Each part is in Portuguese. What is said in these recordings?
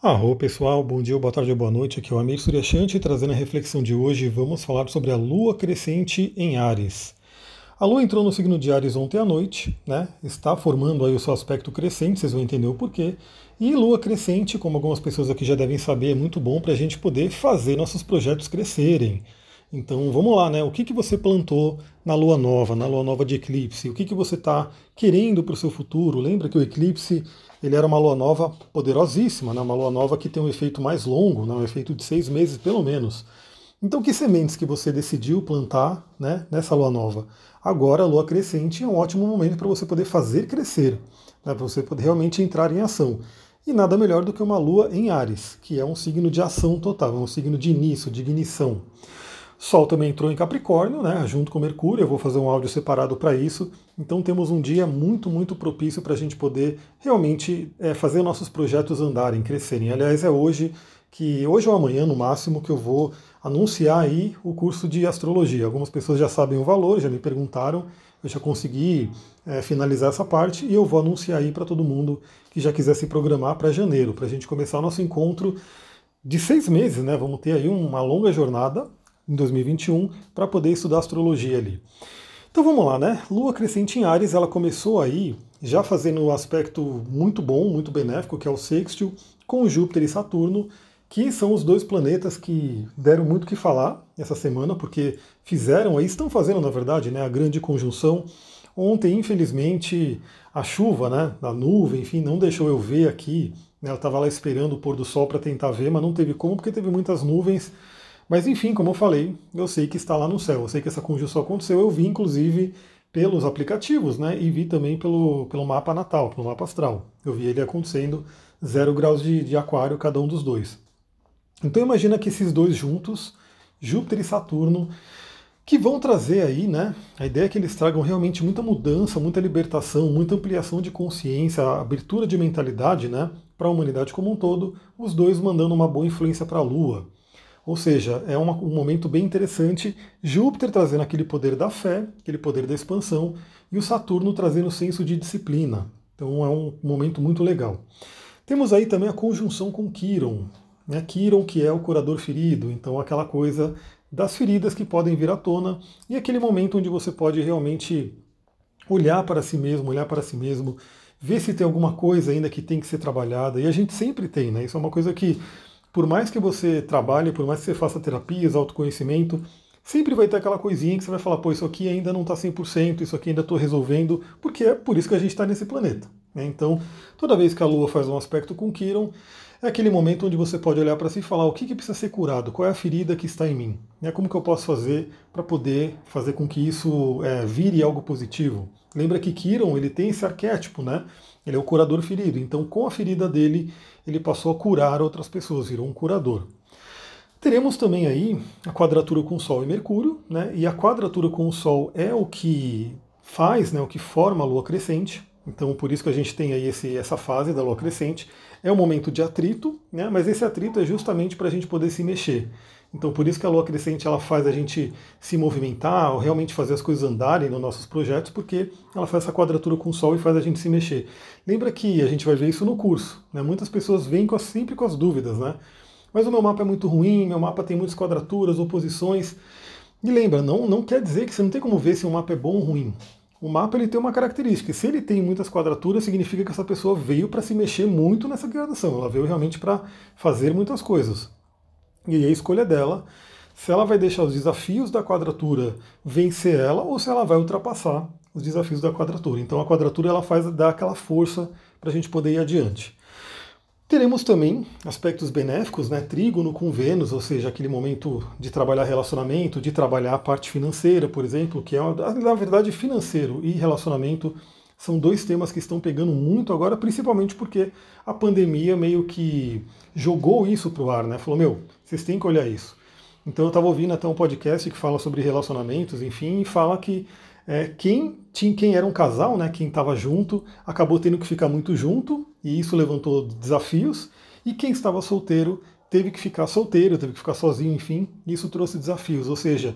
Arro pessoal, bom dia, boa tarde boa noite. Aqui é o Amir Suryashanti trazendo a reflexão de hoje. Vamos falar sobre a lua crescente em Ares. A lua entrou no signo de Ares ontem à noite, né? Está formando aí o seu aspecto crescente, vocês vão entender o porquê. E lua crescente, como algumas pessoas aqui já devem saber, é muito bom para a gente poder fazer nossos projetos crescerem. Então vamos lá, né? O que, que você plantou na lua nova, na lua nova de eclipse? O que, que você está querendo para o seu futuro? Lembra que o eclipse ele era uma lua nova poderosíssima, né? uma lua nova que tem um efeito mais longo, né? um efeito de seis meses pelo menos. Então, que sementes que você decidiu plantar né, nessa lua nova? Agora, a lua crescente é um ótimo momento para você poder fazer crescer, né, para você poder realmente entrar em ação. E nada melhor do que uma lua em Ares, que é um signo de ação total, é um signo de início, de ignição. Sol também entrou em Capricórnio, né, junto com Mercúrio. Eu vou fazer um áudio separado para isso. Então temos um dia muito, muito propício para a gente poder realmente é, fazer nossos projetos andarem, crescerem. Aliás, é hoje que hoje ou amanhã, no máximo, que eu vou anunciar aí o curso de astrologia. Algumas pessoas já sabem o valor, já me perguntaram. Eu já consegui é, finalizar essa parte e eu vou anunciar aí para todo mundo que já quiser se programar para janeiro, para a gente começar o nosso encontro de seis meses, né? Vamos ter aí uma longa jornada em 2021 para poder estudar astrologia ali. Então vamos lá, né? Lua crescente em Ares, ela começou aí já fazendo um aspecto muito bom, muito benéfico, que é o sextil com Júpiter e Saturno, que são os dois planetas que deram muito que falar essa semana, porque fizeram aí, estão fazendo na verdade, né, a grande conjunção. Ontem, infelizmente, a chuva, né, a nuvem, enfim, não deixou eu ver aqui. Né, eu estava lá esperando o pôr do sol para tentar ver, mas não teve como, porque teve muitas nuvens mas enfim, como eu falei, eu sei que está lá no céu, eu sei que essa conjunção aconteceu, eu vi inclusive pelos aplicativos, né? E vi também pelo, pelo mapa natal, pelo mapa astral. Eu vi ele acontecendo zero graus de, de aquário cada um dos dois. Então imagina que esses dois juntos, Júpiter e Saturno, que vão trazer aí, né? A ideia é que eles tragam realmente muita mudança, muita libertação, muita ampliação de consciência, abertura de mentalidade, né? Para a humanidade como um todo, os dois mandando uma boa influência para a Lua. Ou seja, é uma, um momento bem interessante. Júpiter trazendo aquele poder da fé, aquele poder da expansão, e o Saturno trazendo o senso de disciplina. Então é um momento muito legal. Temos aí também a conjunção com Quiron. Né? Quiron, que é o curador ferido, então aquela coisa das feridas que podem vir à tona, e aquele momento onde você pode realmente olhar para si mesmo, olhar para si mesmo, ver se tem alguma coisa ainda que tem que ser trabalhada. E a gente sempre tem, né? Isso é uma coisa que por mais que você trabalhe, por mais que você faça terapias, autoconhecimento, sempre vai ter aquela coisinha que você vai falar, pô, isso aqui ainda não está 100%, isso aqui ainda estou resolvendo, porque é por isso que a gente está nesse planeta. Né? Então, toda vez que a Lua faz um aspecto com Kiron, é aquele momento onde você pode olhar para si e falar o que, que, precisa ser curado, qual é a ferida que está em mim, né? como que eu posso fazer para poder fazer com que isso é, vire algo positivo. Lembra que Kiron ele tem esse arquétipo, né? Ele é o curador ferido. Então, com a ferida dele, ele passou a curar outras pessoas, virou um curador. Teremos também aí a quadratura com Sol e Mercúrio, né? E a quadratura com o Sol é o que faz, né, o que forma a Lua crescente. Então, por isso que a gente tem aí esse, essa fase da Lua crescente. É um momento de atrito, né? Mas esse atrito é justamente para a gente poder se mexer. Então, por isso que a lua crescente ela faz a gente se movimentar, ou realmente fazer as coisas andarem nos nossos projetos, porque ela faz essa quadratura com o Sol e faz a gente se mexer. Lembra que a gente vai ver isso no curso. Né? Muitas pessoas vêm com, sempre com as dúvidas, né? Mas o meu mapa é muito ruim, meu mapa tem muitas quadraturas, oposições. E lembra, não, não quer dizer que você não tem como ver se o mapa é bom ou ruim. O mapa ele tem uma característica. Se ele tem muitas quadraturas, significa que essa pessoa veio para se mexer muito nessa gradação. Ela veio realmente para fazer muitas coisas. E a escolha dela se ela vai deixar os desafios da quadratura vencer ela ou se ela vai ultrapassar os desafios da quadratura. Então a quadratura ela faz dar aquela força para a gente poder ir adiante. Teremos também aspectos benéficos, né? Trígono com Vênus, ou seja, aquele momento de trabalhar relacionamento, de trabalhar a parte financeira, por exemplo, que é, na verdade, financeiro e relacionamento são dois temas que estão pegando muito agora, principalmente porque a pandemia meio que jogou isso para o ar, né? Falou, meu, vocês têm que olhar isso. Então eu estava ouvindo até um podcast que fala sobre relacionamentos, enfim, e fala que é, quem, tinha, quem era um casal, né, quem estava junto, acabou tendo que ficar muito junto, e isso levantou desafios, e quem estava solteiro teve que ficar solteiro, teve que ficar sozinho, enfim, isso trouxe desafios. Ou seja,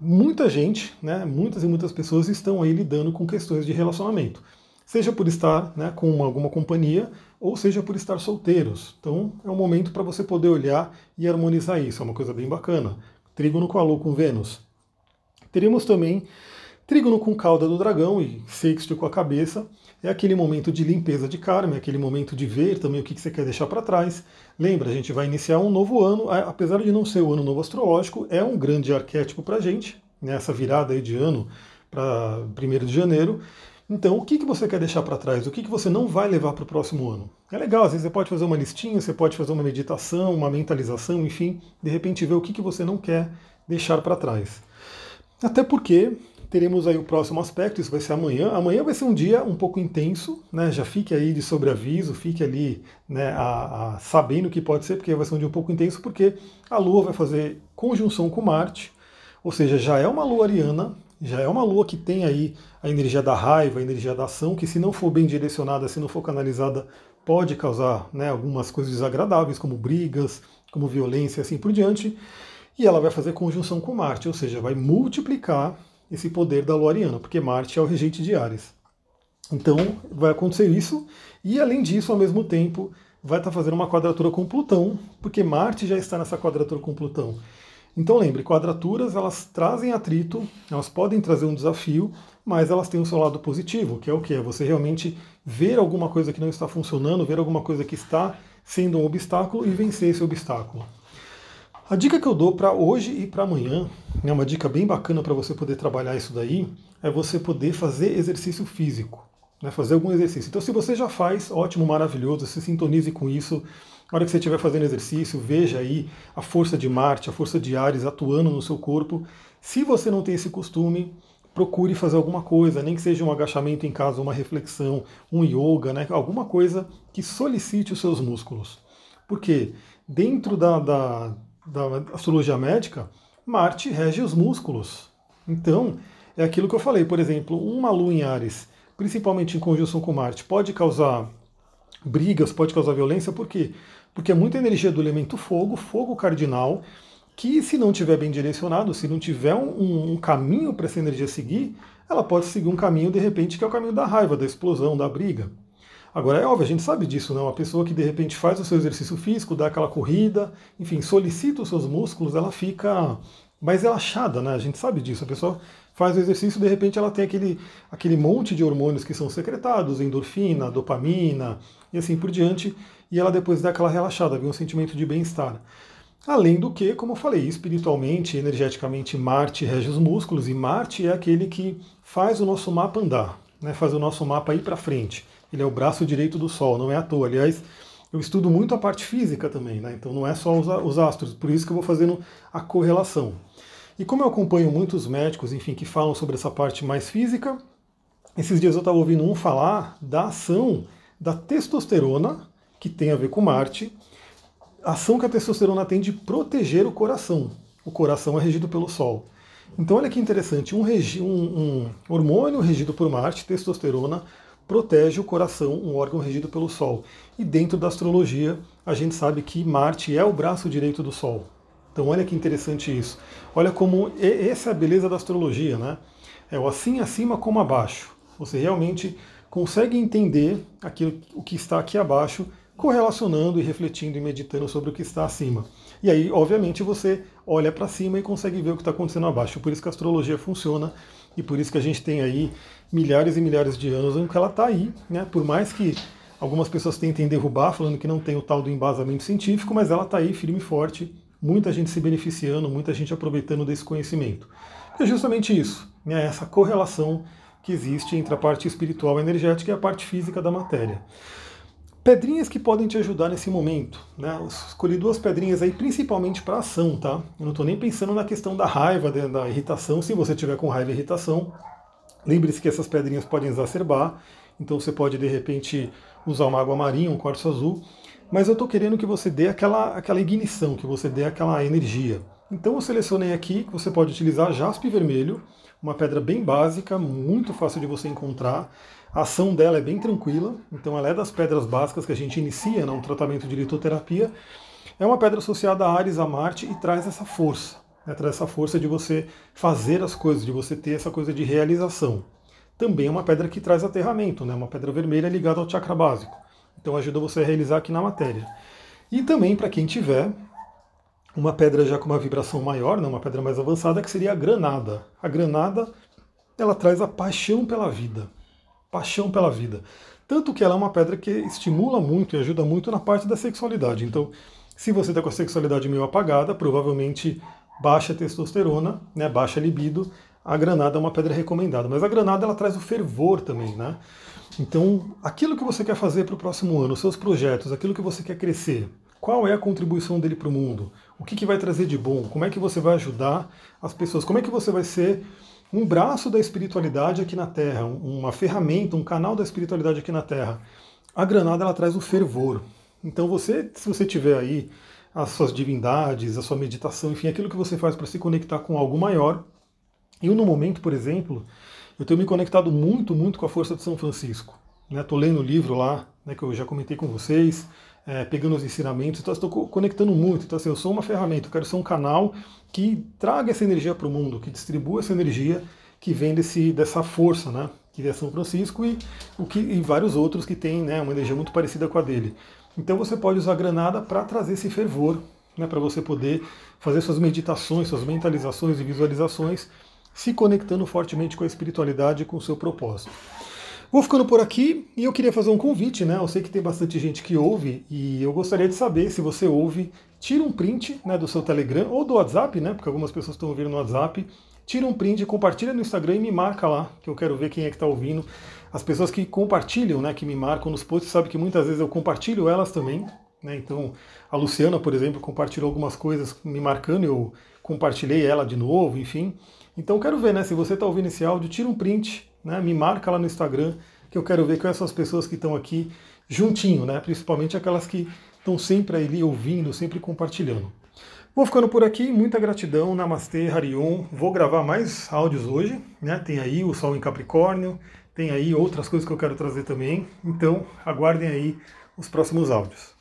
muita gente, né, muitas e muitas pessoas estão aí lidando com questões de relacionamento. seja por estar né, com alguma companhia ou seja por estar solteiros. Então é um momento para você poder olhar e harmonizar isso, é uma coisa bem bacana. Trígono com a Lua com Vênus. Teríamos também trígono com cauda do dragão e sexto com a cabeça. É aquele momento de limpeza de karma, é aquele momento de ver também o que você quer deixar para trás. Lembra, a gente vai iniciar um novo ano, apesar de não ser o ano novo astrológico, é um grande arquétipo para a gente, nessa virada aí de ano para 1 de janeiro. Então, o que, que você quer deixar para trás? O que, que você não vai levar para o próximo ano? É legal, às vezes você pode fazer uma listinha, você pode fazer uma meditação, uma mentalização, enfim, de repente ver o que, que você não quer deixar para trás. Até porque teremos aí o próximo aspecto, isso vai ser amanhã. Amanhã vai ser um dia um pouco intenso, né? Já fique aí de sobreaviso, fique ali né, a, a, sabendo que pode ser, porque vai ser um dia um pouco intenso, porque a Lua vai fazer conjunção com Marte, ou seja, já é uma Lua ariana, já é uma lua que tem aí a energia da raiva, a energia da ação, que se não for bem direcionada, se não for canalizada, pode causar né, algumas coisas desagradáveis, como brigas, como violência e assim por diante. E ela vai fazer conjunção com Marte, ou seja, vai multiplicar esse poder da lua ariana, porque Marte é o regente de Ares. Então vai acontecer isso, e além disso, ao mesmo tempo, vai estar fazendo uma quadratura com Plutão, porque Marte já está nessa quadratura com Plutão. Então lembre, quadraturas elas trazem atrito, elas podem trazer um desafio, mas elas têm o seu lado positivo, que é o que? É você realmente ver alguma coisa que não está funcionando, ver alguma coisa que está sendo um obstáculo e vencer esse obstáculo. A dica que eu dou para hoje e para amanhã, é uma dica bem bacana para você poder trabalhar isso daí, é você poder fazer exercício físico, né, fazer algum exercício. Então, se você já faz, ótimo, maravilhoso, se sintonize com isso, na hora que você estiver fazendo exercício, veja aí a força de Marte, a força de Ares atuando no seu corpo. Se você não tem esse costume, procure fazer alguma coisa, nem que seja um agachamento em casa, uma reflexão, um yoga, né? alguma coisa que solicite os seus músculos. Porque dentro da, da, da astrologia médica, Marte rege os músculos. Então, é aquilo que eu falei, por exemplo, uma lua em Ares, principalmente em conjunção com Marte, pode causar brigas, pode causar violência, por quê? porque é muita energia do elemento fogo, fogo cardinal, que se não tiver bem direcionado, se não tiver um, um caminho para essa energia seguir, ela pode seguir um caminho de repente que é o caminho da raiva, da explosão, da briga. Agora é óbvio, a gente sabe disso, não? Né? Uma pessoa que de repente faz o seu exercício físico, dá aquela corrida, enfim, solicita os seus músculos, ela fica mais relaxada, né? A gente sabe disso. A pessoa faz o exercício, de repente ela tem aquele, aquele monte de hormônios que são secretados, endorfina, dopamina e assim por diante, e ela depois dá aquela relaxada, vem um sentimento de bem-estar. Além do que, como eu falei, espiritualmente, energeticamente, Marte rege os músculos e Marte é aquele que faz o nosso mapa andar, né, faz o nosso mapa ir para frente. Ele é o braço direito do Sol, não é à toa. Aliás, eu estudo muito a parte física também, né, então não é só os, os astros, por isso que eu vou fazendo a correlação. E como eu acompanho muitos médicos, enfim, que falam sobre essa parte mais física, esses dias eu estava ouvindo um falar da ação da testosterona que tem a ver com Marte, a ação que a testosterona tem de proteger o coração. O coração é regido pelo Sol. Então olha que interessante, um, um, um hormônio regido por Marte, testosterona, protege o coração, um órgão regido pelo Sol. E dentro da astrologia, a gente sabe que Marte é o braço direito do Sol. Então olha que interessante isso. Olha como essa é a beleza da astrologia, né? É o assim acima como abaixo. Você realmente consegue entender aquilo, o que está aqui abaixo correlacionando e refletindo e meditando sobre o que está acima. E aí, obviamente, você olha para cima e consegue ver o que está acontecendo abaixo. Por isso que a astrologia funciona e por isso que a gente tem aí milhares e milhares de anos em que ela está aí, né? Por mais que algumas pessoas tentem derrubar, falando que não tem o tal do embasamento científico, mas ela está aí firme e forte, muita gente se beneficiando, muita gente aproveitando desse conhecimento. É justamente isso, né? essa correlação que existe entre a parte espiritual energética e a parte física da matéria. Pedrinhas que podem te ajudar nesse momento. Né? Eu escolhi duas pedrinhas aí principalmente para ação, tá? Eu não estou nem pensando na questão da raiva, da irritação. Se você tiver com raiva e irritação, lembre-se que essas pedrinhas podem exacerbar. Então você pode de repente usar uma água marinha, um quartzo azul. Mas eu estou querendo que você dê aquela, aquela ignição, que você dê aquela energia. Então eu selecionei aqui que você pode utilizar jaspe vermelho, uma pedra bem básica, muito fácil de você encontrar. A ação dela é bem tranquila, então ela é das pedras básicas que a gente inicia num tratamento de litoterapia. É uma pedra associada a Ares, a Marte e traz essa força, né? traz essa força de você fazer as coisas, de você ter essa coisa de realização. também é uma pedra que traz aterramento, né? uma pedra vermelha ligada ao chakra básico. Então ajuda você a realizar aqui na matéria. E também para quem tiver uma pedra já com uma vibração maior, né? uma pedra mais avançada, que seria a granada. A granada, ela traz a paixão pela vida. Paixão pela vida. Tanto que ela é uma pedra que estimula muito e ajuda muito na parte da sexualidade. Então, se você está com a sexualidade meio apagada, provavelmente baixa testosterona, né, baixa libido, a granada é uma pedra recomendada. Mas a granada ela traz o fervor também, né? Então, aquilo que você quer fazer para o próximo ano, seus projetos, aquilo que você quer crescer, qual é a contribuição dele para o mundo? O que, que vai trazer de bom? Como é que você vai ajudar as pessoas? Como é que você vai ser um braço da espiritualidade aqui na Terra, uma ferramenta, um canal da espiritualidade aqui na Terra? A granada ela traz o fervor. Então você, se você tiver aí as suas divindades, a sua meditação, enfim, aquilo que você faz para se conectar com algo maior. Eu, no momento, por exemplo, eu tenho me conectado muito, muito com a força de São Francisco. Estou né? lendo o livro lá, né, que eu já comentei com vocês, é, pegando os ensinamentos, então estou conectando muito. Então, assim, eu sou uma ferramenta, eu quero ser um canal que traga essa energia para o mundo, que distribua essa energia que vem desse, dessa força, né? Que é São Francisco e, o que, e vários outros que têm né, uma energia muito parecida com a dele. Então você pode usar a granada para trazer esse fervor, né, para você poder fazer suas meditações, suas mentalizações e visualizações, se conectando fortemente com a espiritualidade e com o seu propósito. Vou ficando por aqui e eu queria fazer um convite, né? Eu sei que tem bastante gente que ouve e eu gostaria de saber se você ouve, tira um print né, do seu Telegram ou do WhatsApp, né? Porque algumas pessoas estão ouvindo no WhatsApp. Tira um print, compartilha no Instagram e me marca lá, que eu quero ver quem é que está ouvindo. As pessoas que compartilham, né, que me marcam nos posts, sabem que muitas vezes eu compartilho elas também. Né? Então, a Luciana, por exemplo, compartilhou algumas coisas me marcando, eu compartilhei ela de novo, enfim. Então, quero ver, né, se você está ouvindo esse áudio, tira um print, né, me marca lá no Instagram, que eu quero ver quais são as pessoas que estão aqui juntinho, né, principalmente aquelas que estão sempre ali ouvindo, sempre compartilhando. Vou ficando por aqui, muita gratidão, Namastê, Harion. Vou gravar mais áudios hoje, né? Tem aí o Sol em Capricórnio, tem aí outras coisas que eu quero trazer também. Então, aguardem aí os próximos áudios.